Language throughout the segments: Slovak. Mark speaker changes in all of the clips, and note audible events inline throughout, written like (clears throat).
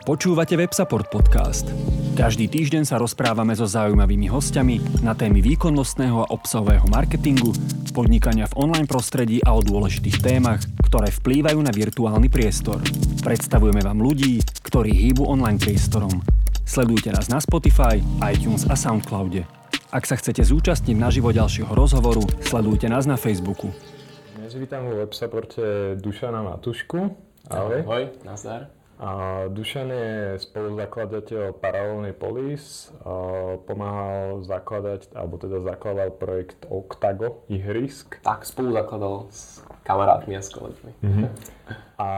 Speaker 1: Počúvate WebSupport podcast. Každý týždeň sa rozprávame so zaujímavými hostiami na témy výkonnostného a obsahového marketingu, podnikania v online prostredí a o dôležitých témach, ktoré vplývajú na virtuálny priestor. Predstavujeme vám ľudí, ktorí hýbu online priestorom. Sledujte nás na Spotify, iTunes a Soundcloude. Ak sa chcete zúčastniť naživo ďalšieho rozhovoru, sledujte nás na Facebooku.
Speaker 2: Dnes vítam vo WebSupporte Dušana Matušku. Ahoj.
Speaker 3: Ahoj, nazdar.
Speaker 2: A Dušan je spoluzakladateľ Paralelnej Polis, pomáhal zakladať, alebo teda zakladal projekt Octago, ihrisk.
Speaker 3: Tak, spolu zakladal s kamarátmi a s kolegmi. Mm-hmm.
Speaker 2: A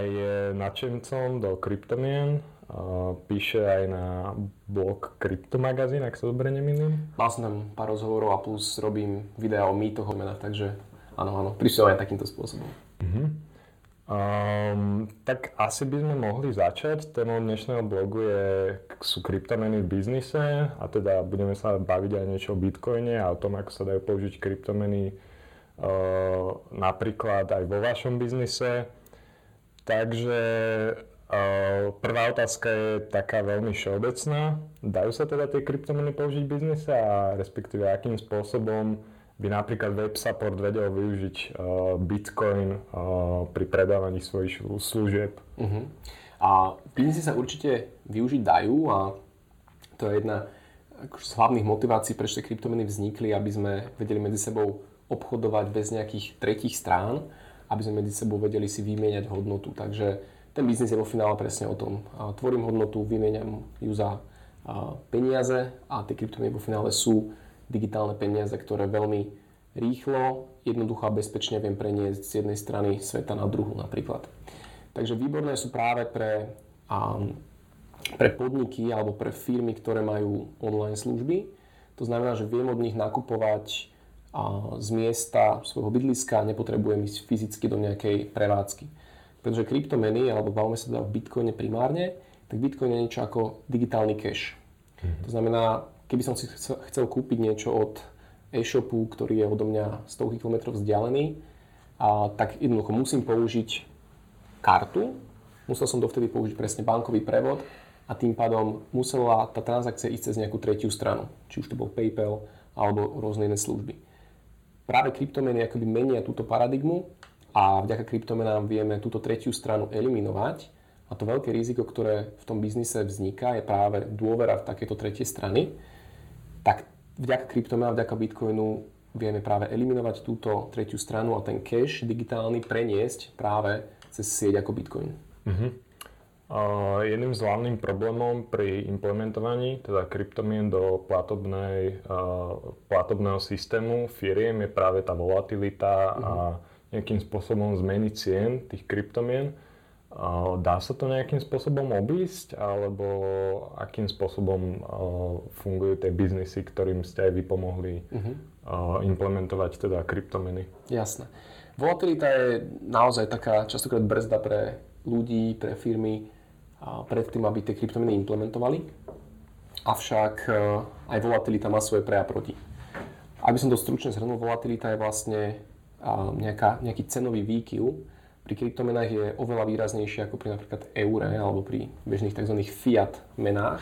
Speaker 2: je nadšencom do kryptomien, píše aj na blog Kryptomagazín, ak sa dobre nemýlim.
Speaker 3: Mal som tam pár rozhovorov a plus robím videa o mýtoch o menách, takže áno, áno, prišiel aj takýmto spôsobom. Mm-hmm.
Speaker 2: Um, tak asi by sme mohli začať. Témou dnešného blogu je, sú kryptomeny v biznise a teda budeme sa baviť aj niečo o bitcoine a o tom, ako sa dajú použiť kryptomeny uh, napríklad aj vo vašom biznise. Takže uh, prvá otázka je taká veľmi všeobecná. Dajú sa teda tie kryptomeny použiť v biznise a respektíve akým spôsobom by napríklad web support vedel využiť uh, Bitcoin uh, pri predávaní svojich služieb. Uh-huh.
Speaker 3: A biznisy sa určite využiť dajú a to je jedna akože z hlavných motivácií, prečo tie kryptomeny vznikli, aby sme vedeli medzi sebou obchodovať bez nejakých tretích strán, aby sme medzi sebou vedeli si vymieňať hodnotu. Takže ten biznis je vo finále presne o tom. Tvorím hodnotu, vymieňam ju za peniaze a tie kryptomeny vo finále sú digitálne peniaze, ktoré veľmi rýchlo, jednoducho a bezpečne viem preniesť z jednej strany sveta na druhú napríklad. Takže výborné sú práve pre, um, pre podniky alebo pre firmy, ktoré majú online služby. To znamená, že viem od nich nakupovať a z miesta svojho bydliska, nepotrebujem ísť fyzicky do nejakej prevádzky. Pretože kryptomeny, alebo bavíme sa teda v Bitcoine primárne, tak Bitcoin je niečo ako digitálny cash. Mm-hmm. To znamená, keby som si chcel, kúpiť niečo od e-shopu, ktorý je odo mňa stovky kilometrov vzdialený, a tak jednoducho musím použiť kartu, musel som dovtedy použiť presne bankový prevod a tým pádom musela tá transakcia ísť cez nejakú tretiu stranu, či už to bol PayPal alebo rôzne iné služby. Práve kryptomeny akoby menia túto paradigmu a vďaka kryptomenám vieme túto tretiu stranu eliminovať. A to veľké riziko, ktoré v tom biznise vzniká, je práve dôvera v takéto tretie strany vďaka kryptomenám, vďaka Bitcoinu vieme práve eliminovať túto tretiu stranu a ten cash digitálny preniesť práve cez sieť ako Bitcoin. Uh-huh.
Speaker 2: Uh, jedným z hlavným problémom pri implementovaní teda kryptomien do platobnej, uh, platobného systému firiem je práve tá volatilita uh-huh. a nejakým spôsobom zmeny cien tých kryptomien. Dá sa to nejakým spôsobom obísť, alebo akým spôsobom fungujú tie biznisy, ktorým ste aj vy pomohli uh-huh. implementovať teda kryptomeny?
Speaker 3: Jasné. Volatilita je naozaj taká častokrát brzda pre ľudí, pre firmy pred tým, aby tie kryptomeny implementovali. Avšak aj volatilita má svoje pre a proti. Aby som to stručne zhrnul, volatilita je vlastne nejaká, nejaký cenový výkyv, pri kryptomenách je oveľa výraznejšie ako pri napríklad eure alebo pri bežných tzv. fiat menách.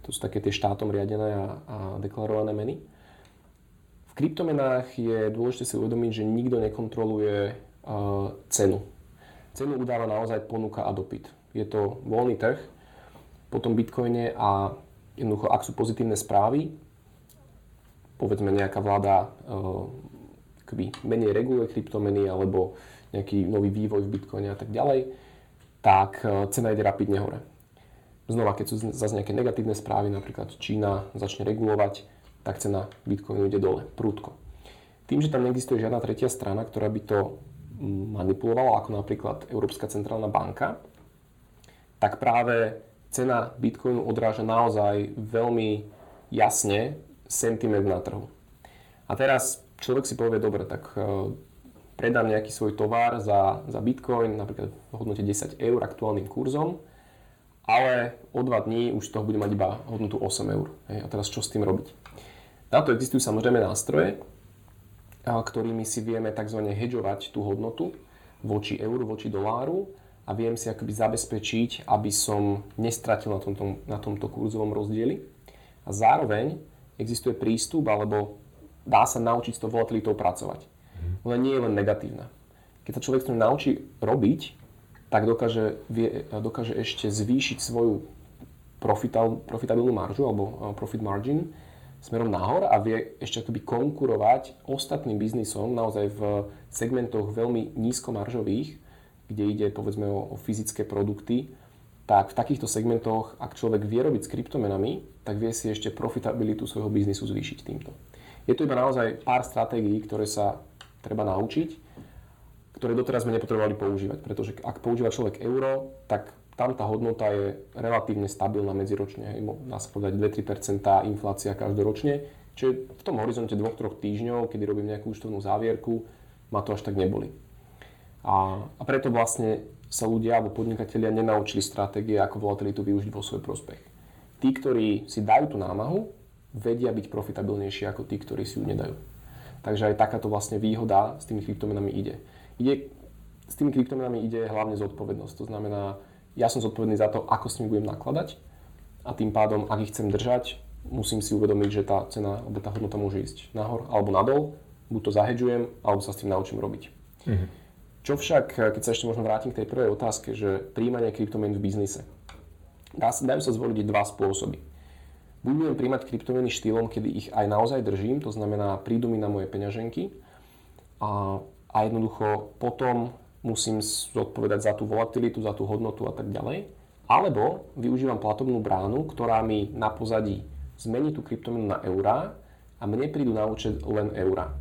Speaker 3: To sú také tie štátom riadené a, a deklarované meny. V kryptomenách je dôležité si uvedomiť, že nikto nekontroluje uh, cenu. Cenu udáva naozaj ponuka a dopyt. Je to voľný trh, po tom bitcoine a jednoducho, ak sú pozitívne správy, povedzme nejaká vláda uh, menej reguluje kryptomeny alebo nejaký nový vývoj v Bitcoine a tak ďalej, tak e, cena ide rapidne hore. Znova, keď sú zase nejaké negatívne správy, napríklad Čína začne regulovať, tak cena Bitcoinu ide dole, prúdko. Tým, že tam neexistuje žiadna tretia strana, ktorá by to manipulovala, ako napríklad Európska centrálna banka, tak práve cena Bitcoinu odráža naozaj veľmi jasne sentiment na trhu. A teraz človek si povie, dobre, tak e, predám nejaký svoj tovar za, za bitcoin, napríklad v hodnote 10 eur aktuálnym kurzom, ale o dva dní už toho bude mať iba hodnotu 8 eur. Hej, a teraz čo s tým robiť? Na to existujú samozrejme nástroje, ktorými si vieme tzv. hedžovať tú hodnotu voči euru, voči doláru a viem si akoby zabezpečiť, aby som nestratil na tomto, na tomto kurzovom rozdieli. A zároveň existuje prístup, alebo dá sa naučiť s tou volatilitou pracovať. Ona nie je len negatívna. Keď sa človek s tým naučí robiť, tak dokáže, vie, dokáže ešte zvýšiť svoju profital, profitabilnú maržu alebo eh, profit margin smerom nahor a vie ešte akoby konkurovať ostatným biznisom naozaj v segmentoch veľmi nízkomaržových, kde ide povedzme o, o fyzické produkty, tak v takýchto segmentoch, ak človek vie robiť s kryptomenami, tak vie si ešte profitabilitu svojho biznisu zvýšiť týmto. Je to iba naozaj pár stratégií, ktoré sa treba naučiť, ktoré doteraz sme nepotrebovali používať, pretože ak používa človek euro, tak tam tá hodnota je relatívne stabilná medziročne. Dá sa povedať 2-3% inflácia každoročne. Čiže v tom horizonte 2-3 týždňov, kedy robím nejakú účtovnú závierku, ma to až tak neboli. A, a preto vlastne sa ľudia alebo podnikatelia nenaučili stratégie, ako volatilitu využiť vo svoj prospech. Tí, ktorí si dajú tú námahu, vedia byť profitabilnejší ako tí, ktorí si ju nedajú. Takže aj takáto vlastne výhoda s tými kryptomenami ide. ide s tými kryptomenami ide hlavne zodpovednosť. To znamená, ja som zodpovedný za to, ako s nimi budem nakladať a tým pádom, ak ich chcem držať, musím si uvedomiť, že tá cena alebo tá hodnota môže ísť nahor alebo nadol, buď to zahedžujem, alebo sa s tým naučím robiť. Mm-hmm. Čo však, keď sa ešte možno vrátim k tej prvej otázke, že príjmanie kryptomien v biznise. Dá sa, dajú sa zvoliť dva spôsoby. Budem príjmať kryptomeny štýlom, kedy ich aj naozaj držím, to znamená prídu mi na moje peňaženky a, a jednoducho potom musím zodpovedať za tú volatilitu, za tú hodnotu a tak ďalej. Alebo využívam platobnú bránu, ktorá mi na pozadí zmení tú kryptomenu na eurá a mne prídu na účet len eurá.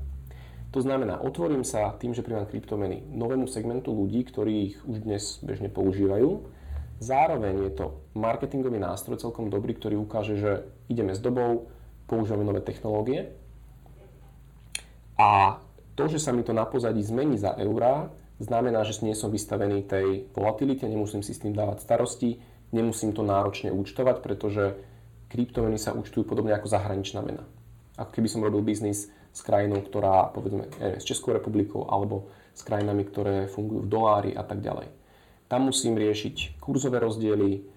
Speaker 3: To znamená, otvorím sa tým, že príjmam kryptomeny novému segmentu ľudí, ktorí ich už dnes bežne používajú. Zároveň je to marketingový nástroj celkom dobrý, ktorý ukáže, že ideme s dobou, používame nové technológie. A to, že sa mi to na pozadí zmení za eurá, znamená, že nie som vystavený tej volatilite, nemusím si s tým dávať starosti, nemusím to náročne účtovať, pretože kryptomeny sa účtujú podobne ako zahraničná mena. Ako keby som robil biznis s krajinou, ktorá, povedzme, s Českou republikou alebo s krajinami, ktoré fungujú v dolári a tak ďalej. Tam musím riešiť kurzové rozdiely,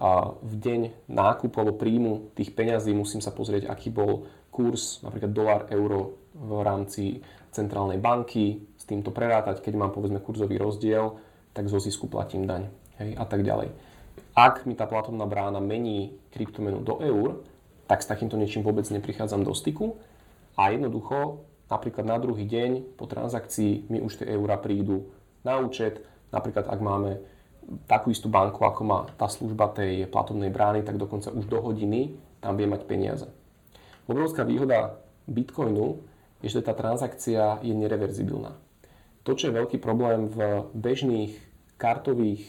Speaker 3: a v deň nákupu alebo príjmu tých peňazí musím sa pozrieť, aký bol kurz, napríklad dolár, euro v rámci centrálnej banky, týmto prerátať, keď mám povedzme kurzový rozdiel, tak zo zisku platím daň hej, a tak ďalej. Ak mi tá platobná brána mení kryptomenu do eur, tak s takýmto niečím vôbec neprichádzam do styku a jednoducho napríklad na druhý deň po transakcii mi už tie eurá prídu na účet, napríklad ak máme takú istú banku, ako má tá služba tej platobnej brány, tak dokonca už do hodiny tam vie mať peniaze. Obrovská výhoda Bitcoinu je, že tá transakcia je nereverzibilná. To, čo je veľký problém v bežných kartových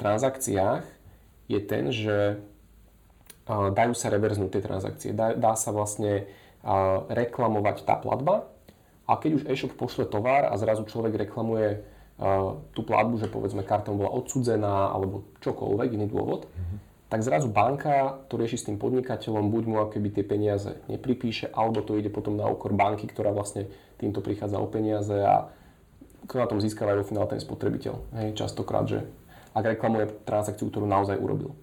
Speaker 3: transakciách, je ten, že dajú sa reverznúť tie transakcie. Dá, dá sa vlastne reklamovať tá platba a keď už e-shop pošle tovar a zrazu človek reklamuje tú platbu, že povedzme karta bola odsudzená alebo čokoľvek, iný dôvod, mm-hmm. tak zrazu banka to rieši s tým podnikateľom, buď mu keby tie peniaze nepripíše, alebo to ide potom na úkor banky, ktorá vlastne týmto prichádza o peniaze a kto na tom získava aj vo finále ten spotrebiteľ. Hej, častokrát, že ak reklamuje transakciu, ktorú naozaj urobil.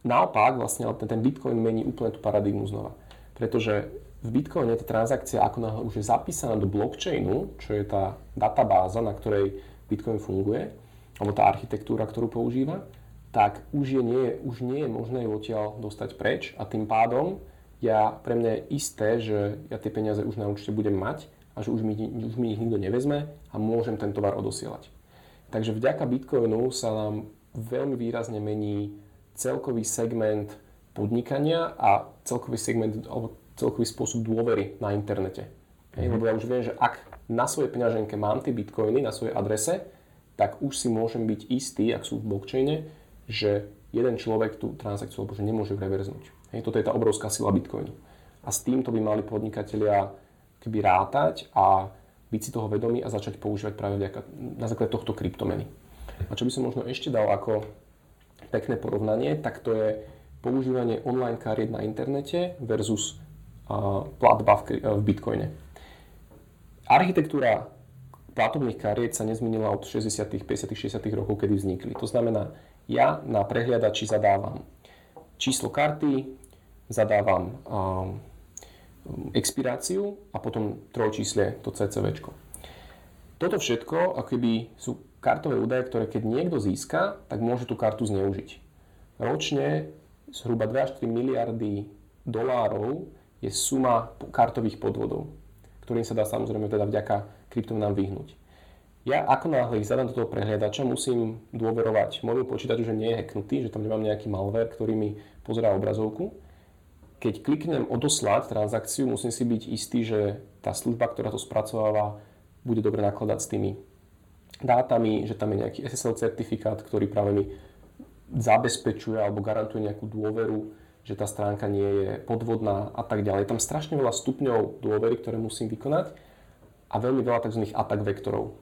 Speaker 3: Naopak, vlastne ten Bitcoin mení úplne tú paradigmu znova. Pretože v Bitcoine tá transakcia, ako náhle už je zapísaná do blockchainu, čo je tá databáza, na ktorej Bitcoin funguje, alebo tá architektúra, ktorú používa, tak už, je nie, už nie je možné ju odtiaľ dostať preč a tým pádom ja, pre mňa je isté, že ja tie peniaze už na určite budem mať a že už mi, už mi ich nikto nevezme a môžem ten tovar odosielať. Takže vďaka Bitcoinu sa nám veľmi výrazne mení celkový segment podnikania a celkový segment alebo celkový spôsob dôvery na internete. Hej, mm-hmm. lebo ja už viem, že ak na svojej peňaženke mám tie bitcoiny na svojej adrese, tak už si môžem byť istý, ak sú v blockchaine, že jeden človek tú transakciu alebo že nemôže reverznúť. Hej, toto je tá obrovská sila bitcoinu. A s týmto by mali podnikatelia keby rátať a byť si toho vedomý a začať používať práve vďaka, na základe tohto kryptomeny. A čo by som možno ešte dal ako pekné porovnanie, tak to je používanie online kariet na internete versus platba v, v Bitcoine. Architektúra platobných kariet sa nezmenila od 60., 50., 60. rokov, kedy vznikli. To znamená, ja na prehliadači zadávam číslo karty, zadávam expiráciu a potom trojčísle to CCV. Toto všetko akoby sú kartové údaje, ktoré keď niekto získa, tak môže tú kartu zneužiť. Ročne zhruba 2 až 3 miliardy dolárov je suma kartových podvodov, ktorým sa dá samozrejme teda vďaka kryptomenám vyhnúť. Ja ako náhle ich zadám do toho prehliadača, musím dôverovať môjmu počítaču, že nie je hacknutý, že tam nemám nejaký malware, ktorý mi pozerá obrazovku. Keď kliknem odoslať transakciu, musím si byť istý, že tá služba, ktorá to spracováva, bude dobre nakladať s tými dátami, že tam je nejaký SSL certifikát, ktorý práve mi zabezpečuje alebo garantuje nejakú dôveru, že tá stránka nie je podvodná a tak ďalej. Je tam strašne veľa stupňov dôvery, ktoré musím vykonať a veľmi veľa tzv. atak vektorov.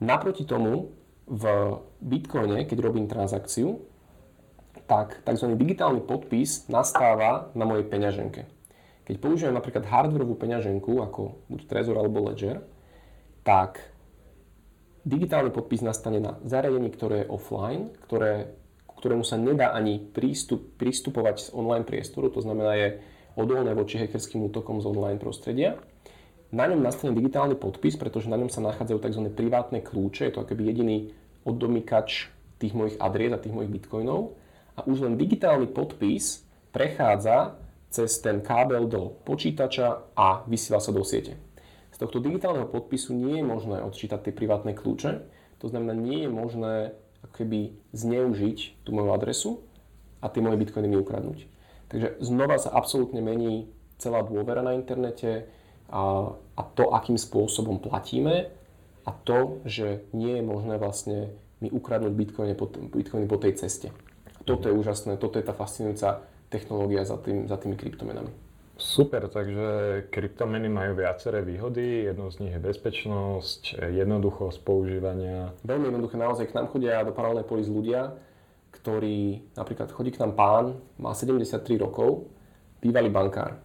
Speaker 3: Naproti tomu v Bitcoine, keď robím transakciu, tak tzv. digitálny podpis nastáva na mojej peňaženke. Keď použijem napríklad hardwareovú peňaženku, ako buď Trezor alebo Ledger, tak digitálny podpis nastane na zariadení, ktoré je offline, ktoré, ktorému sa nedá ani prístup, pristupovať z online priestoru, to znamená je odolné voči hackerským útokom z online prostredia na ňom nastane digitálny podpis, pretože na ňom sa nachádzajú tzv. privátne kľúče, je to akoby jediný oddomykač tých mojich adries a tých mojich bitcoinov. A už len digitálny podpis prechádza cez ten kábel do počítača a vysiela sa do siete. Z tohto digitálneho podpisu nie je možné odčítať tie privátne kľúče, to znamená, nie je možné akoby zneužiť tú moju adresu a tie moje bitcoiny mi ukradnúť. Takže znova sa absolútne mení celá dôvera na internete, a, a to, akým spôsobom platíme a to, že nie je možné vlastne mi ukradnúť bitcoiny po, bitcoiny po tej ceste. Toto je úžasné, toto je tá fascinujúca technológia za, tým, za tými kryptomenami.
Speaker 2: Super, takže kryptomeny majú viaceré výhody. Jednou z nich je bezpečnosť, jednoduchosť používania.
Speaker 3: Veľmi jednoduché, naozaj k nám chodia do paralelnej polis ľudia, ktorí, napríklad chodí k nám pán, má 73 rokov, bývalý bankár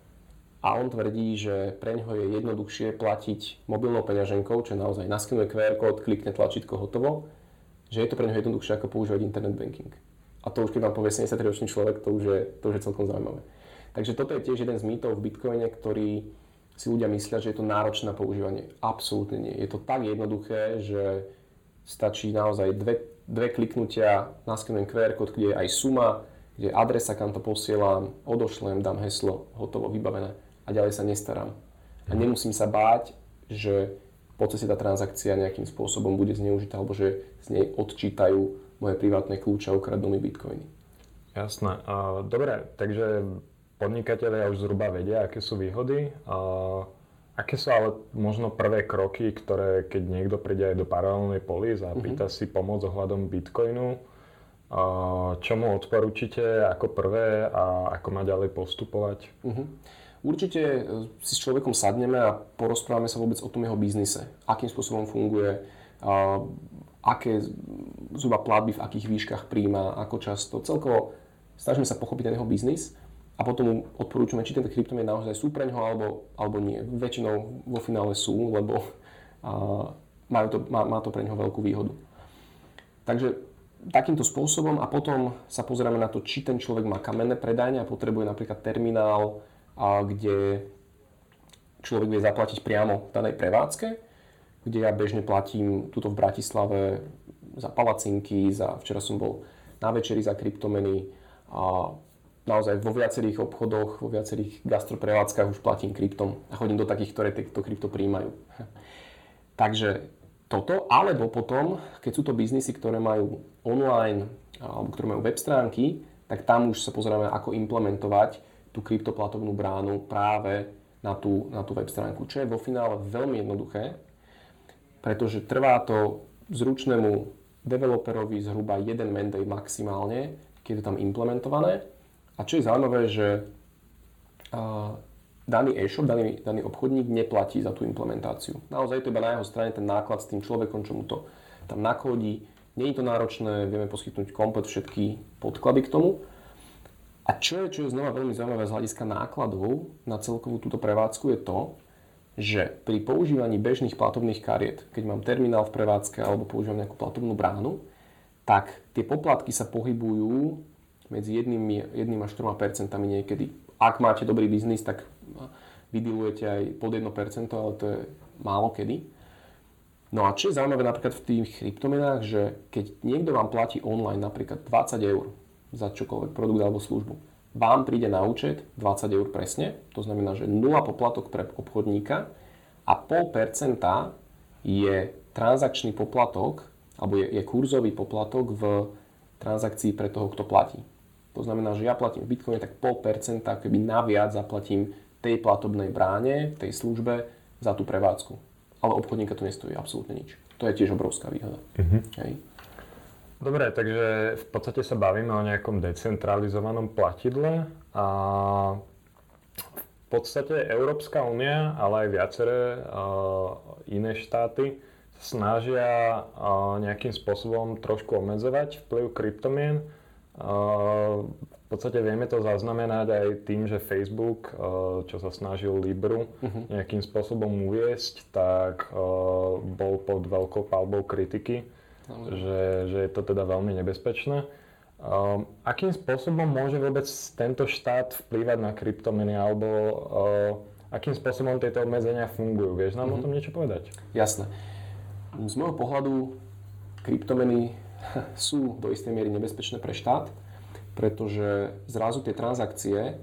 Speaker 3: a on tvrdí, že pre ňoho je jednoduchšie platiť mobilnou peňaženkou, čo naozaj naskenuje QR kód, klikne tlačítko hotovo, že je to pre ňoho jednoduchšie ako používať internet banking. A to už keď vám povie 73-ročný človek, to už, je, to už je celkom zaujímavé. Takže toto je tiež jeden z mýtov v Bitcoine, ktorý si ľudia myslia, že je to náročné na používanie. Absolútne nie. Je to tak jednoduché, že stačí naozaj dve, dve kliknutia, naskenujem QR kód, kde je aj suma, kde je adresa, kam to posielam, odošlem, dám heslo, hotovo, vybavené a ďalej sa nestaram. A mhm. nemusím sa báť, že po ceste tá transakcia nejakým spôsobom bude zneužitá alebo že z nej odčítajú moje privátne kľúče a ukradnú mi bitcoiny.
Speaker 2: Jasné. Dobre, takže podnikatelia už zhruba vedia, aké sú výhody. Aké sú ale možno prvé kroky, ktoré keď niekto príde aj do paralelnej polis a mhm. pýta si pomoc ohľadom bitcoinu, čo mu odporúčite ako prvé a ako má ďalej postupovať? Mm-hmm.
Speaker 3: Určite e, si s človekom sadneme a porozprávame sa vôbec o tom jeho biznise. Akým spôsobom funguje, aké zhruba platby v akých výškach príjma, ako často. Celkovo snažíme sa pochopiť ten jeho biznis a potom mu odporúčame, či tie kryptomeny naozaj sú pre alebo, alebo nie. Väčšinou vo finále sú, lebo a, majú to, má, má to pre neho veľkú výhodu. Takže takýmto spôsobom a potom sa pozeráme na to, či ten človek má kamenné predajne a potrebuje napríklad terminál, a kde človek vie zaplatiť priamo v danej prevádzke, kde ja bežne platím tuto v Bratislave za palacinky, za, včera som bol na večeri za kryptomeny a naozaj vo viacerých obchodoch, vo viacerých gastroprevádzkach už platím kryptom a chodím do takých, ktoré to krypto príjmajú. (laughs) Takže toto, alebo potom, keď sú to biznisy, ktoré majú online alebo ktoré majú web stránky, tak tam už sa pozeráme, ako implementovať tú kryptoplatovnú bránu práve na tú, na tú web stránku, čo je vo finále veľmi jednoduché, pretože trvá to zručnému developerovi zhruba jeden mandate maximálne, keď je to tam implementované. A čo je zaujímavé, že daný e-shop, daný, daný obchodník neplatí za tú implementáciu. Naozaj to iba na jeho strane ten náklad s tým človekom, čo mu to tam nakodí. Je to náročné, vieme poskytnúť komplet všetky podklady k tomu. A čo je, čo je znova veľmi zaujímavé z hľadiska nákladov na celkovú túto prevádzku je to, že pri používaní bežných platobných kariet, keď mám terminál v prevádzke alebo používam nejakú platobnú bránu, tak tie poplatky sa pohybujú medzi 1, 1 až 4 percentami niekedy. Ak máte dobrý biznis, tak vydilujete aj pod 1%, ale to je málo kedy. No a čo je zaujímavé napríklad v tých kryptomenách, že keď niekto vám platí online napríklad 20 eur za čokoľvek produkt alebo službu, vám príde na účet 20 eur presne, to znamená, že 0 poplatok pre obchodníka a 0,5% je transakčný poplatok, alebo je, je kurzový poplatok v transakcii pre toho, kto platí. To znamená, že ja platím v Bitcoine, tak 0,5% keby naviac zaplatím tej platobnej bráne, tej službe za tú prevádzku. Ale obchodníka to nestojí absolútne nič. To je tiež obrovská výhoda. Uh-huh. Hej.
Speaker 2: Dobre, takže v podstate sa bavíme o nejakom decentralizovanom platidle a v podstate Európska únia, ale aj viaceré uh, iné štáty snažia uh, nejakým spôsobom trošku obmedzovať vplyv kryptomien. V podstate vieme to zaznamenať aj tým, že Facebook, čo sa snažil Libru uh-huh. nejakým spôsobom uviesť, tak bol pod veľkou palbou kritiky že, že je to teda veľmi nebezpečné. Akým spôsobom môže vôbec tento štát vplývať na kryptomeny alebo akým spôsobom tieto obmedzenia fungujú? Vieš nám mm-hmm. o tom mhm. niečo povedať?
Speaker 3: Jasné. Z môjho pohľadu kryptomeny (laughs) sú do istej miery nebezpečné pre štát, pretože zrazu tie transakcie,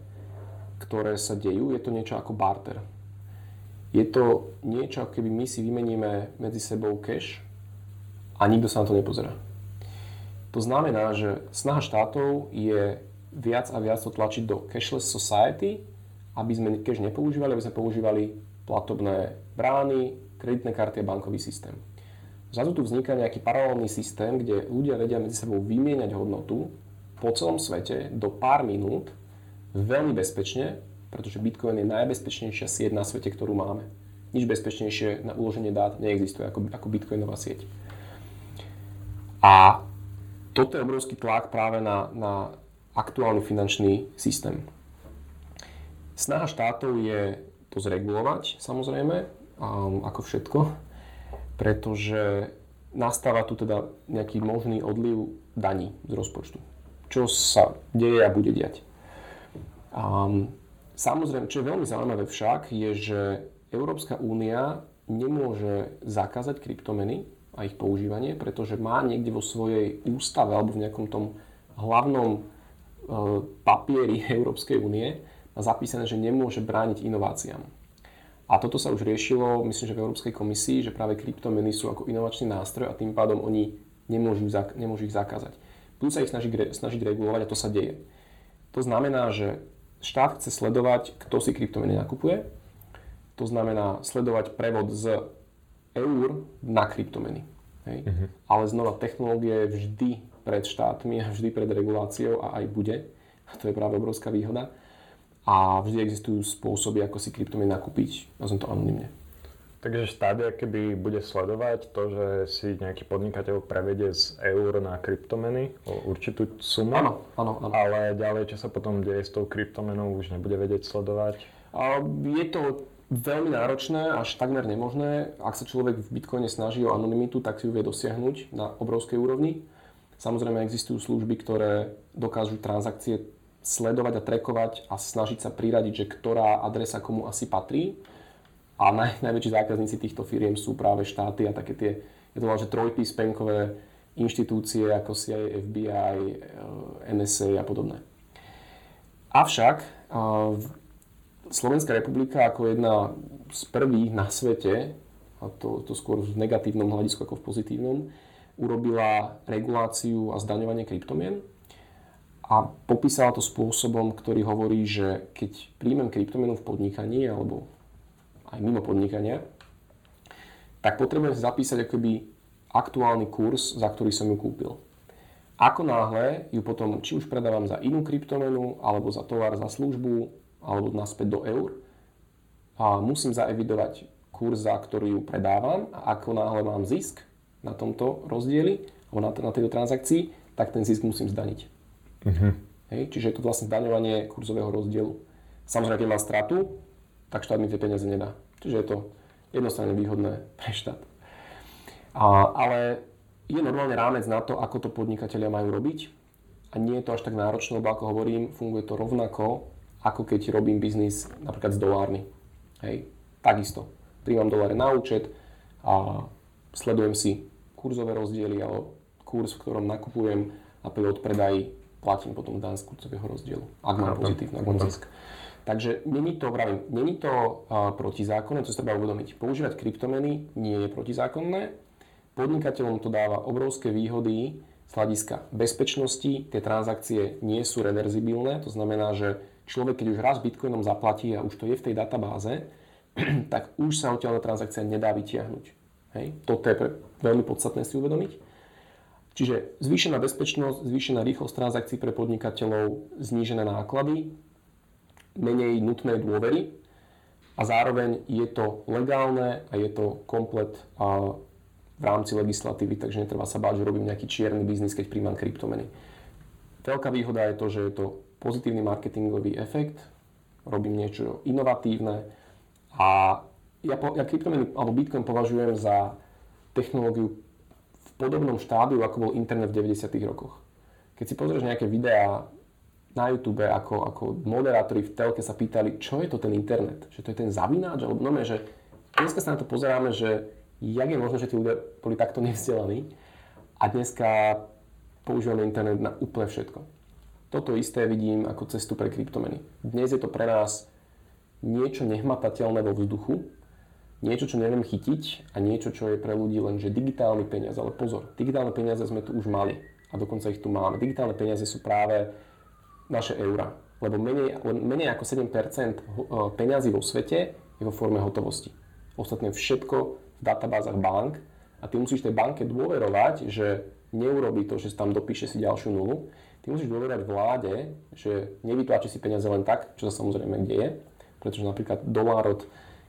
Speaker 3: ktoré sa dejú, je to niečo ako barter. Je to niečo, keby my si vymeníme medzi sebou cash a nikto sa na to nepozerá. To znamená, že snaha štátov je viac a viac to tlačiť do cashless society, aby sme cash nepoužívali, aby sme používali platobné brány, kreditné karty a bankový systém. Zrazu tu vzniká nejaký paralelný systém, kde ľudia vedia medzi sebou vymieňať hodnotu po celom svete do pár minút veľmi bezpečne, pretože Bitcoin je najbezpečnejšia sieť na svete, ktorú máme. Nič bezpečnejšie na uloženie dát neexistuje ako, ako Bitcoinová sieť. A toto je obrovský tlak práve na, na aktuálny finančný systém. Snaha štátov je to zregulovať, samozrejme, ako všetko, pretože nastáva tu teda nejaký možný odliv daní z rozpočtu. Čo sa deje a bude diať. Um, samozrejme, čo je veľmi zaujímavé však, je, že Európska únia nemôže zakázať kryptomeny, a ich používanie, pretože má niekde vo svojej ústave alebo v nejakom tom hlavnom e, papieri (laughs) Európskej únie zapísané, že nemôže brániť inováciám. A toto sa už riešilo, myslím, že v Európskej komisii, že práve kryptomeny sú ako inovačný nástroj a tým pádom oni nemôžu, nemôžu ich zakázať. Budú sa ich snažiť, snažiť regulovať a to sa deje. To znamená, že štát chce sledovať, kto si kryptomeny nakupuje. To znamená sledovať prevod z eur na kryptomeny. Hej? Uh-huh. Ale znova, technológia je vždy pred štátmi a vždy pred reguláciou a aj bude. A to je práve obrovská výhoda. A vždy existujú spôsoby, ako si kryptomeny nakúpiť, nazvem to anonimne.
Speaker 2: Takže štát keby bude sledovať to, že si nejaký podnikateľ prevedie z eur na kryptomeny o určitú sumu.
Speaker 3: Áno, áno, áno.
Speaker 2: Ale ďalej, čo sa potom deje s tou kryptomenou, už nebude vedieť sledovať.
Speaker 3: A je to veľmi náročné, až takmer nemožné. Ak sa človek v Bitcoine snaží o anonymitu, tak si ju vie dosiahnuť na obrovskej úrovni. Samozrejme existujú služby, ktoré dokážu transakcie sledovať a trekovať a snažiť sa priradiť, že ktorá adresa komu asi patrí. A naj, najväčší zákazníci týchto firiem sú práve štáty a také tie, je to že trojpíspenkové inštitúcie ako CIA, FBI, eh, NSA a podobné. Avšak eh, Slovenská republika ako jedna z prvých na svete, a to, to skôr v negatívnom hľadisku ako v pozitívnom, urobila reguláciu a zdaňovanie kryptomien a popísala to spôsobom, ktorý hovorí, že keď príjmem kryptomenu v podnikaní alebo aj mimo podnikania, tak potrebujem zapísať akoby aktuálny kurz, za ktorý som ju kúpil. Ako náhle ju potom či už predávam za inú kryptomenu, alebo za tovar, za službu, alebo naspäť do eur a musím zaevidovať kurz, za ktorý ju predávam a ako náhle mám zisk na tomto rozdieli alebo na, na tejto transakcii, tak ten zisk musím zdaniť. Uh-huh. Hej, čiže je to vlastne zdaňovanie kurzového rozdielu. Samozrejme, keď mám stratu, tak štát mi tie peniaze nedá. Čiže je to jednostranne výhodné pre štát. A, ale je normálne rámec na to, ako to podnikatelia majú robiť a nie je to až tak náročné, lebo ako hovorím, funguje to rovnako, ako keď robím biznis napríklad z dolárny. Hej, takisto. Príjmam doláre na účet a sledujem si kurzové rozdiely alebo kurz, v ktorom nakupujem a pri odpredaji platím potom dan z kurzového rozdielu, ak mám pozitívne, ak mám zisk. Takže není to, pravím, není to uh, protizákonné, to si treba uvedomiť. Používať kryptomeny nie je protizákonné. Podnikateľom to dáva obrovské výhody z hľadiska bezpečnosti. Tie transakcie nie sú reverzibilné, to znamená, že človek, keď už raz bitcoinom zaplatí a už to je v tej databáze, (clears throat) tak už sa odtiaľ transakcia nedá vytiahnuť. Hej? Toto je pre, veľmi podstatné si uvedomiť. Čiže zvýšená bezpečnosť, zvýšená rýchlosť transakcií pre podnikateľov, znížené náklady, menej nutné dôvery a zároveň je to legálne a je to komplet v rámci legislatívy, takže netreba sa báť, že robím nejaký čierny biznis, keď príjmam kryptomeny. Veľká výhoda je to, že je to pozitívny marketingový efekt, robím niečo inovatívne a ja, ja kryptomeny alebo Bitcoin považujem za technológiu podobnom štádiu, ako bol internet v 90. rokoch. Keď si pozrieš nejaké videá na YouTube, ako, ako moderátori v telke sa pýtali, čo je to ten internet? Že to je ten zavináč? Alebo no, že dneska sa na to pozeráme, že jak je možné, že tí ľudia boli takto nevzdelaní a dneska používame internet na úplne všetko. Toto isté vidím ako cestu pre kryptomeny. Dnes je to pre nás niečo nehmatateľné vo vzduchu, niečo, čo neviem chytiť a niečo, čo je pre ľudí len že digitálny peniaz. Ale pozor, digitálne peniaze sme tu už mali a dokonca ich tu máme. Digitálne peniaze sú práve naše eura. Lebo menej, menej ako 7% peňazí vo svete je vo forme hotovosti. Ostatné všetko v databázach bank a ty musíš tej banke dôverovať, že neurobi to, že tam dopíše si ďalšiu nulu. Ty musíš dôverovať vláde, že nevytláči si peniaze len tak, čo sa samozrejme deje, pretože napríklad dolár od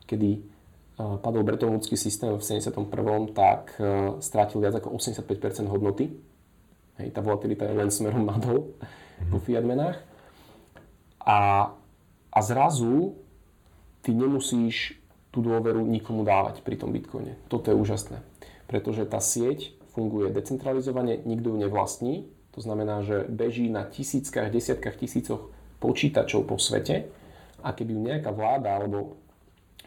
Speaker 3: kedy padol Bretton Woodsky systém v 71. tak strátil viac ako 85% hodnoty. Hej, tá volatilita je len smerom nadol vo fiat menách. A, a zrazu ty nemusíš tú dôveru nikomu dávať pri tom bitcoine. Toto je úžasné. Pretože tá sieť funguje decentralizovane, nikto ju nevlastní. To znamená, že beží na tisíckach, desiatkách tisícoch počítačov po svete a keby ju nejaká vláda alebo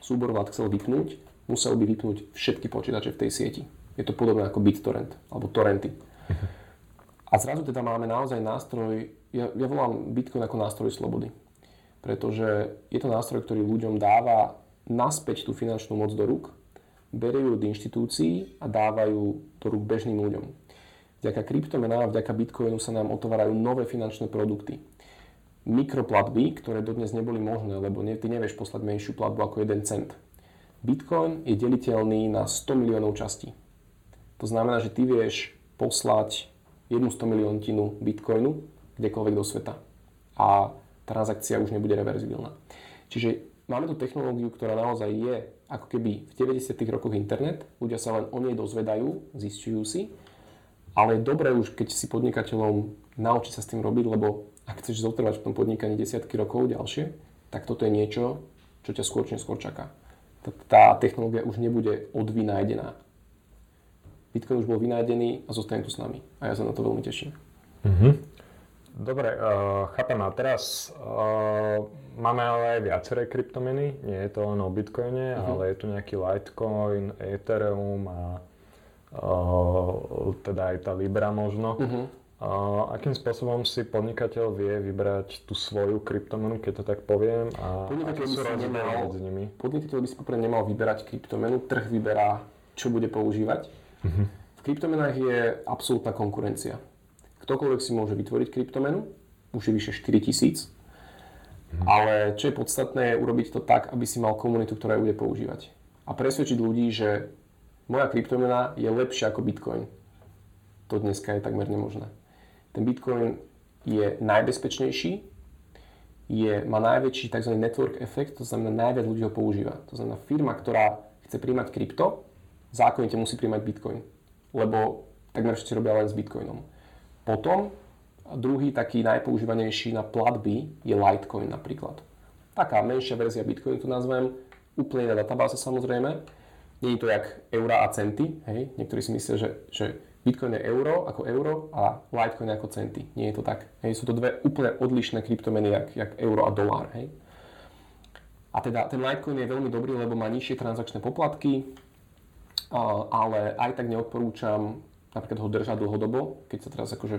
Speaker 3: súbor vlád chcel vypnúť, musel by vypnúť všetky počítače v tej sieti. Je to podobné ako BitTorrent alebo torrenty. A zrazu teda máme naozaj nástroj, ja, ja volám Bitcoin ako nástroj slobody. Pretože je to nástroj, ktorý ľuďom dáva naspäť tú finančnú moc do rúk, berie ju od inštitúcií a dávajú do rúk bežným ľuďom. Vďaka kryptomenám vďaka Bitcoinu sa nám otvárajú nové finančné produkty. Mikroplatby, ktoré dodnes neboli možné, lebo ty nevieš poslať menšiu platbu ako 1 cent. Bitcoin je deliteľný na 100 miliónov častí. To znamená, že ty vieš poslať jednu 100 miliontinu bitcoinu kdekoľvek do sveta. A transakcia už nebude reverzibilná. Čiže máme tu technológiu, ktorá naozaj je ako keby v 90. rokoch internet, ľudia sa len o nej dozvedajú, zistujú si, ale je dobré už, keď si podnikateľom naučiť sa s tým robiť, lebo ak chceš zotrvať v tom podnikaní desiatky rokov ďalšie, tak toto je niečo, čo ťa skôr či neskôr čaká. Tá, technológia už nebude odvynajdená. Bitcoin už bol vynájdený a zostane tu s nami. A ja sa na to veľmi teším.
Speaker 2: Mm-hmm. Dobre, uh, chápem. A teraz uh, máme ale aj viaceré kryptomeny. Nie je to len o Bitcoine, uh-huh. ale je tu nejaký Litecoin, Ethereum a uh, teda aj tá Libra možno. Uh-huh. Uh, akým spôsobom si podnikateľ vie vybrať tú svoju kryptomenu, keď to tak poviem? A
Speaker 3: podnikateľ by, si nemal, medzi nimi? podnikateľ by si poprvé nemal vyberať kryptomenu, trh vyberá, čo bude používať. Uh-huh. V kryptomenách je absolútna konkurencia. Ktokoľvek si môže vytvoriť kryptomenu, už je vyše 4000, uh-huh. ale čo je podstatné je urobiť to tak, aby si mal komunitu, ktorá ju bude používať. A presvedčiť ľudí, že moja kryptomena je lepšia ako Bitcoin. To dneska je takmer nemožné. Ten Bitcoin je najbezpečnejší, je, má najväčší tzv. network efekt, to znamená najviac ľudí ho používa. To znamená firma, ktorá chce príjmať krypto, zákonite musí príjmať Bitcoin. Lebo takmer všetci robia len s Bitcoinom. Potom druhý taký najpoužívanejší na platby je Litecoin napríklad. Taká menšia verzia Bitcoinu to nazvem, úplne na databáze samozrejme. Je to jak eura a centy, hej. Niektorí si myslia, že, že Bitcoin je euro ako euro a Litecoin ako centy. Nie je to tak. Hej. Sú to dve úplne odlišné kryptomeny, jak, jak euro a dolár. Hej. A teda ten Litecoin je veľmi dobrý, lebo má nižšie transakčné poplatky, ale aj tak neodporúčam napríklad ho držať dlhodobo, keď sa teraz akože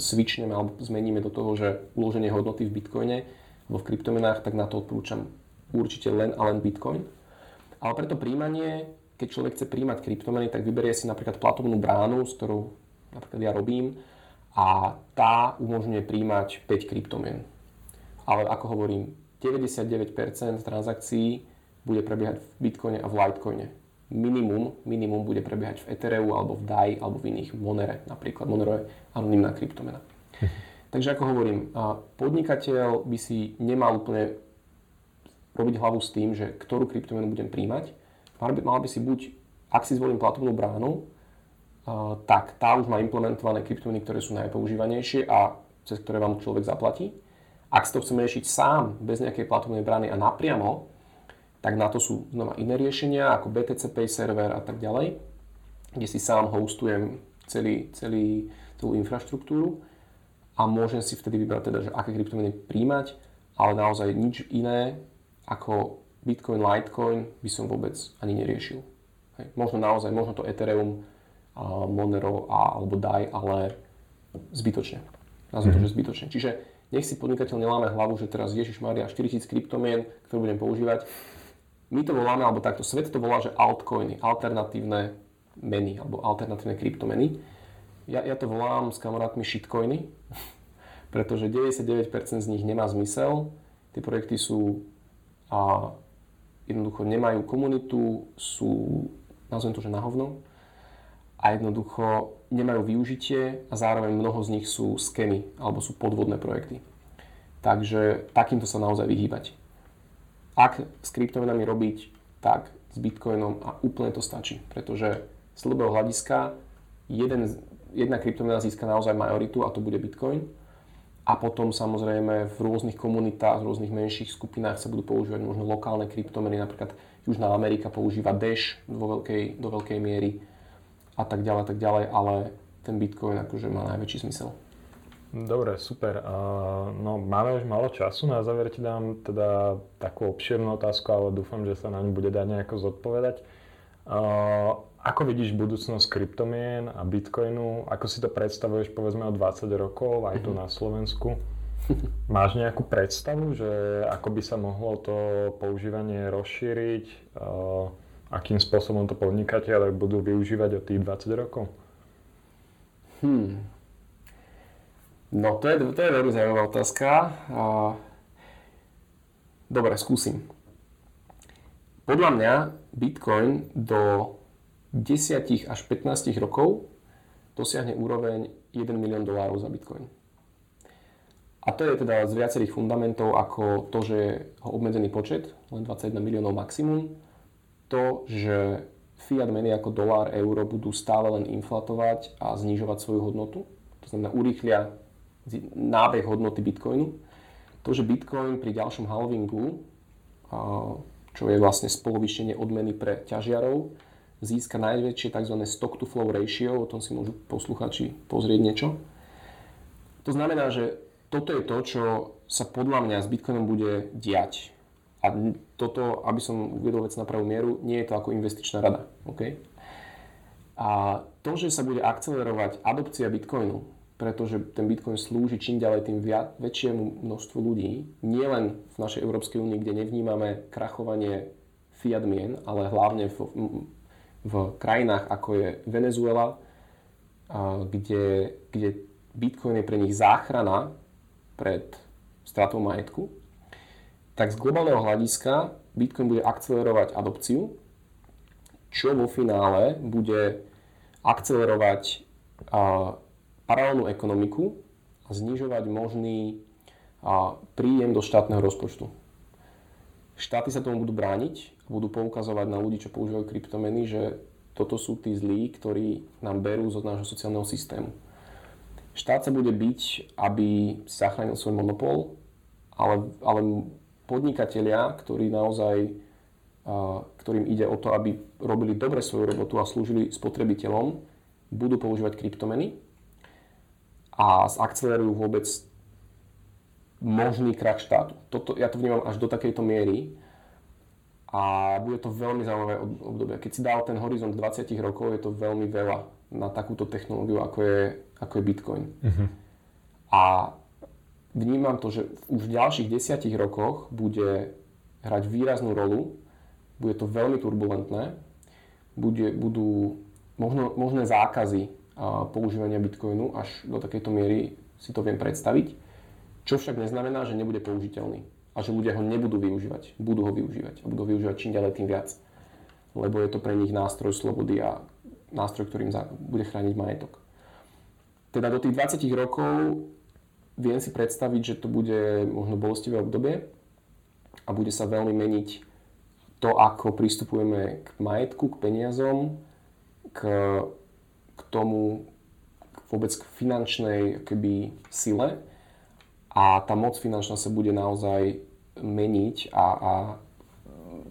Speaker 3: switchneme alebo zmeníme do toho, že uloženie hodnoty v bitcoine alebo v kryptomenách, tak na to odporúčam určite len a len bitcoin. Ale preto príjmanie, keď človek chce príjmať kryptomeny, tak vyberie si napríklad platovnú bránu, s ktorou napríklad ja robím a tá umožňuje príjmať 5 kryptomien. Ale ako hovorím, 99% transakcií bude prebiehať v Bitcoine a v Litecoine minimum, minimum bude prebiehať v Ethereu alebo v DAI alebo v iných Monere. Napríklad Monero je anonimná kryptomena. Takže ako hovorím, podnikateľ by si nemal úplne robiť hlavu s tým, že ktorú kryptomenu budem príjmať. Mal by, mal by si buď, ak si zvolím platobnú bránu, tak tá už má implementované kryptomeny, ktoré sú najpoužívanejšie a cez ktoré vám človek zaplatí. Ak si to chceme riešiť sám, bez nejakej platobnej brány a napriamo, tak na to sú znova iné riešenia, ako BTC Pay server a tak ďalej, kde si sám hostujem celý, celý, celú infraštruktúru a môžem si vtedy vybrať teda, že aké kryptomeny príjmať, ale naozaj nič iné ako Bitcoin, Litecoin by som vôbec ani neriešil. Hej. Možno naozaj, možno to Ethereum, Monero a, alebo DAI, ale zbytočne. Nazvem to, mhm. že zbytočne. Čiže nech si podnikateľ neláme hlavu, že teraz Ježiš Maria 4000 kryptomien, ktoré budem používať my to voláme, alebo takto svet to volá, že altcoiny, alternatívne meny, alebo alternatívne kryptomeny. Ja, ja to volám s kamarátmi shitcoiny, (laughs) pretože 99% z nich nemá zmysel. Tie projekty sú a jednoducho nemajú komunitu, sú, nazvem to, že na hovno a jednoducho nemajú využitie a zároveň mnoho z nich sú skemy alebo sú podvodné projekty. Takže takýmto sa naozaj vyhýbať ak s kryptomenami robiť, tak s Bitcoinom a úplne to stačí, pretože z dlhého hľadiska jeden, jedna kryptomena získa naozaj majoritu a to bude Bitcoin. A potom samozrejme v rôznych komunitách, v rôznych menších skupinách sa budú používať možno lokálne kryptomeny, napríklad Južná Amerika používa Dash vo veľkej, do veľkej miery a tak ďalej, tak ďalej, ale ten Bitcoin akože má najväčší zmysel.
Speaker 2: Dobre, super. No, máme už málo času. Na záver ti dám teda takú obširnú otázku, ale dúfam, že sa na ňu bude dať nejako zodpovedať. Ako vidíš budúcnosť kryptomien a bitcoinu? Ako si to predstavuješ povedzme o 20 rokov aj tu mhm. na Slovensku? (laughs) Máš nejakú predstavu, že ako by sa mohlo to používanie rozšíriť? Akým spôsobom to podnikateľe budú využívať od tých 20 rokov?
Speaker 3: Hmm. No to je, to je veľmi zaujímavá otázka. Dobre, skúsim. Podľa mňa Bitcoin do 10 až 15 rokov dosiahne úroveň 1 milión dolárov za Bitcoin. A to je teda z viacerých fundamentov ako to, že je obmedzený počet, len 21 miliónov maximum, to, že fiat meny ako dolár, euro budú stále len inflatovať a znižovať svoju hodnotu, to znamená urýchlia nábeh hodnoty Bitcoinu. To, že Bitcoin pri ďalšom halvingu, čo je vlastne spolovýšenie odmeny pre ťažiarov, získa najväčšie tzv. stock to flow ratio, o tom si môžu posluchači pozrieť niečo. To znamená, že toto je to, čo sa podľa mňa s Bitcoinom bude diať. A toto, aby som uvedol vec na pravú mieru, nie je to ako investičná rada. Okay? A to, že sa bude akcelerovať adopcia Bitcoinu, pretože ten Bitcoin slúži čím ďalej tým väčšiemu množstvu ľudí, nielen v našej Európskej únii, kde nevnímame krachovanie fiat mien, ale hlavne v, v krajinách ako je Venezuela, kde, kde Bitcoin je pre nich záchrana pred stratou majetku, tak z globálneho hľadiska Bitcoin bude akcelerovať adopciu, čo vo finále bude akcelerovať paralelnú ekonomiku a znižovať možný a, príjem do štátneho rozpočtu. Štáty sa tomu budú brániť a budú poukazovať na ľudí, čo používajú kryptomeny, že toto sú tí zlí, ktorí nám berú zo nášho sociálneho systému. Štát sa bude byť, aby si zachránil svoj monopol, ale, ale podnikatelia, ktorí naozaj ktorým ide o to, aby robili dobre svoju robotu a slúžili spotrebiteľom, budú používať kryptomeny a zakcelerujú vôbec možný krach štátu. Toto, ja to vnímam až do takejto miery a bude to veľmi zaujímavé obdobie. Keď si dal ten horizont 20 rokov, je to veľmi veľa na takúto technológiu, ako je, ako je Bitcoin. Uh-huh. A vnímam to, že už v ďalších desiatich rokoch bude hrať výraznú rolu, bude to veľmi turbulentné, bude, budú možno, možné zákazy a používania Bitcoinu až do takejto miery si to viem predstaviť, čo však neznamená, že nebude použiteľný a že ľudia ho nebudú využívať. Budú ho využívať a budú ho využívať čím ďalej tým viac. Lebo je to pre nich nástroj slobody a nástroj, ktorým bude chrániť majetok. Teda do tých 20 rokov viem si predstaviť, že to bude možno bolestivé obdobie a bude sa veľmi meniť to, ako pristupujeme k majetku, k peniazom, k, k tomu, vôbec k finančnej keby, sile a tá moc finančná sa bude naozaj meniť a, a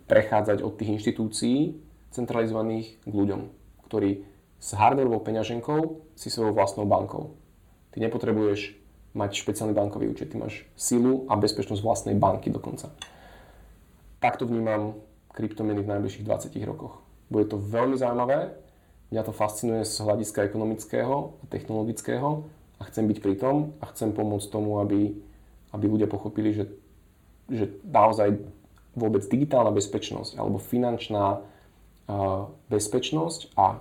Speaker 3: prechádzať od tých inštitúcií centralizovaných k ľuďom, ktorí s hardwareovou peňaženkou si svojou vlastnou bankou. Ty nepotrebuješ mať špeciálny bankový účet, ty máš silu a bezpečnosť vlastnej banky dokonca. Takto vnímam kryptomeny v najbližších 20 rokoch. Bude to veľmi zaujímavé, Mňa to fascinuje z hľadiska ekonomického a technologického a chcem byť pri tom a chcem pomôcť tomu, aby, aby ľudia pochopili, že, že naozaj vôbec digitálna bezpečnosť alebo finančná uh, bezpečnosť a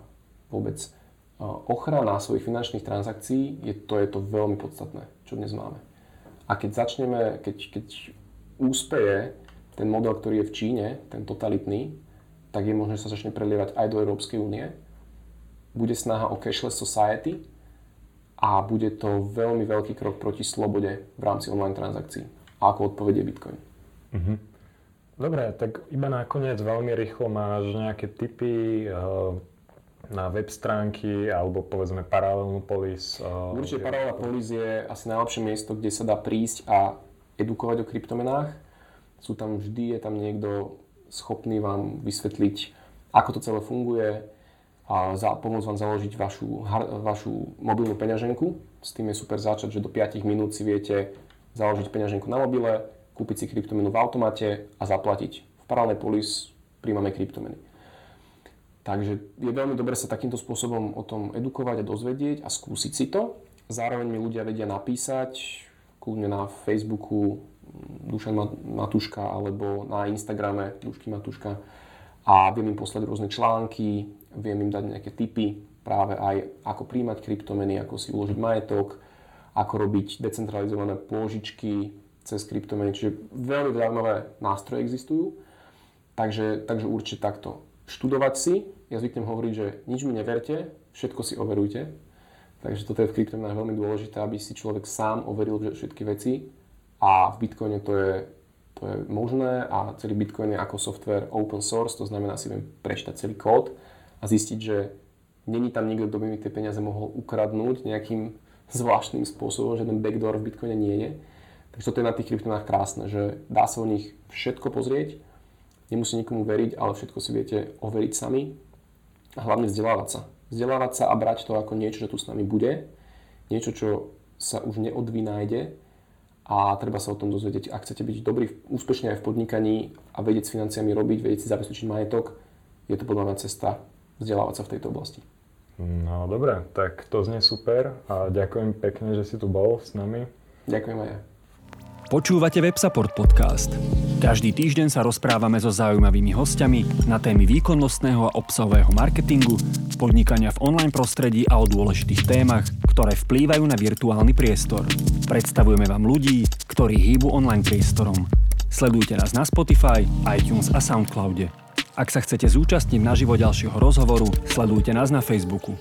Speaker 3: vôbec uh, ochrana svojich finančných transakcií, je to, je to veľmi podstatné, čo dnes máme. A keď začneme, keď, keď úspeje ten model, ktorý je v Číne, ten totalitný, tak je možné, že sa začne prelievať aj do Európskej únie bude snaha o cashless society a bude to veľmi veľký krok proti slobode v rámci online transakcií. A ako odpovedie Bitcoin.
Speaker 2: Mm-hmm. Dobre, tak iba nakoniec veľmi rýchlo máš nejaké typy uh, na web stránky alebo povedzme paralelnú polis.
Speaker 3: Uh, Určite je... paralelná polis je asi najlepšie miesto, kde sa dá prísť a edukovať o kryptomenách. Sú tam vždy, je tam niekto schopný vám vysvetliť, ako to celé funguje, a za, pomôcť vám založiť vašu, vašu mobilnú peňaženku. S tým je super začať, že do 5 minút si viete založiť peňaženku na mobile, kúpiť si kryptomenu v automate a zaplatiť. V paralelnej polis príjmame kryptomeny. Takže je veľmi dobré sa takýmto spôsobom o tom edukovať a dozvedieť a skúsiť si to. Zároveň mi ľudia vedia napísať, kľudne na Facebooku Dušan Matuška alebo na Instagrame Dušky Matuška a viem im poslať rôzne články, viem im dať nejaké tipy práve aj ako príjmať kryptomeny, ako si uložiť majetok, ako robiť decentralizované pôžičky cez kryptomeny, čiže veľmi zaujímavé nástroje existujú. Takže, takže určite takto. Študovať si, ja zvyknem hovoriť, že nič mi neverte, všetko si overujte. Takže toto je v kryptomenách veľmi dôležité, aby si človek sám overil všetky veci a v Bitcoine to je to je možné a celý Bitcoin je ako software open source, to znamená si viem prečítať celý kód a zistiť, že není tam nikto, kto by mi tie peniaze mohol ukradnúť nejakým zvláštnym spôsobom, že ten backdoor v Bitcoine nie je. Takže toto je na tých kryptomenách krásne, že dá sa o nich všetko pozrieť, nemusí nikomu veriť, ale všetko si viete overiť sami a hlavne vzdelávať sa. Vzdelávať sa a brať to ako niečo, čo tu s nami bude, niečo, čo sa už neodvynájde, a treba sa o tom dozvedieť. Ak chcete byť dobrý, úspešne aj v podnikaní a vedieť s financiami robiť, vedieť si zabezpečiť majetok, je to podľa mňa cesta vzdelávať sa v tejto oblasti.
Speaker 2: No dobre, tak to znie super a ďakujem pekne, že si tu bol s nami.
Speaker 3: Ďakujem aj ja.
Speaker 1: Počúvate WebSupport podcast. Každý týždeň sa rozprávame so zaujímavými hostiami na témy výkonnostného a obsahového marketingu, podnikania v online prostredí a o dôležitých témach, ktoré vplývajú na virtuálny priestor. Predstavujeme vám ľudí, ktorí hýbu online priestorom. Sledujte nás na Spotify, iTunes a Soundcloude. Ak sa chcete zúčastniť na živo ďalšieho rozhovoru, sledujte nás na Facebooku.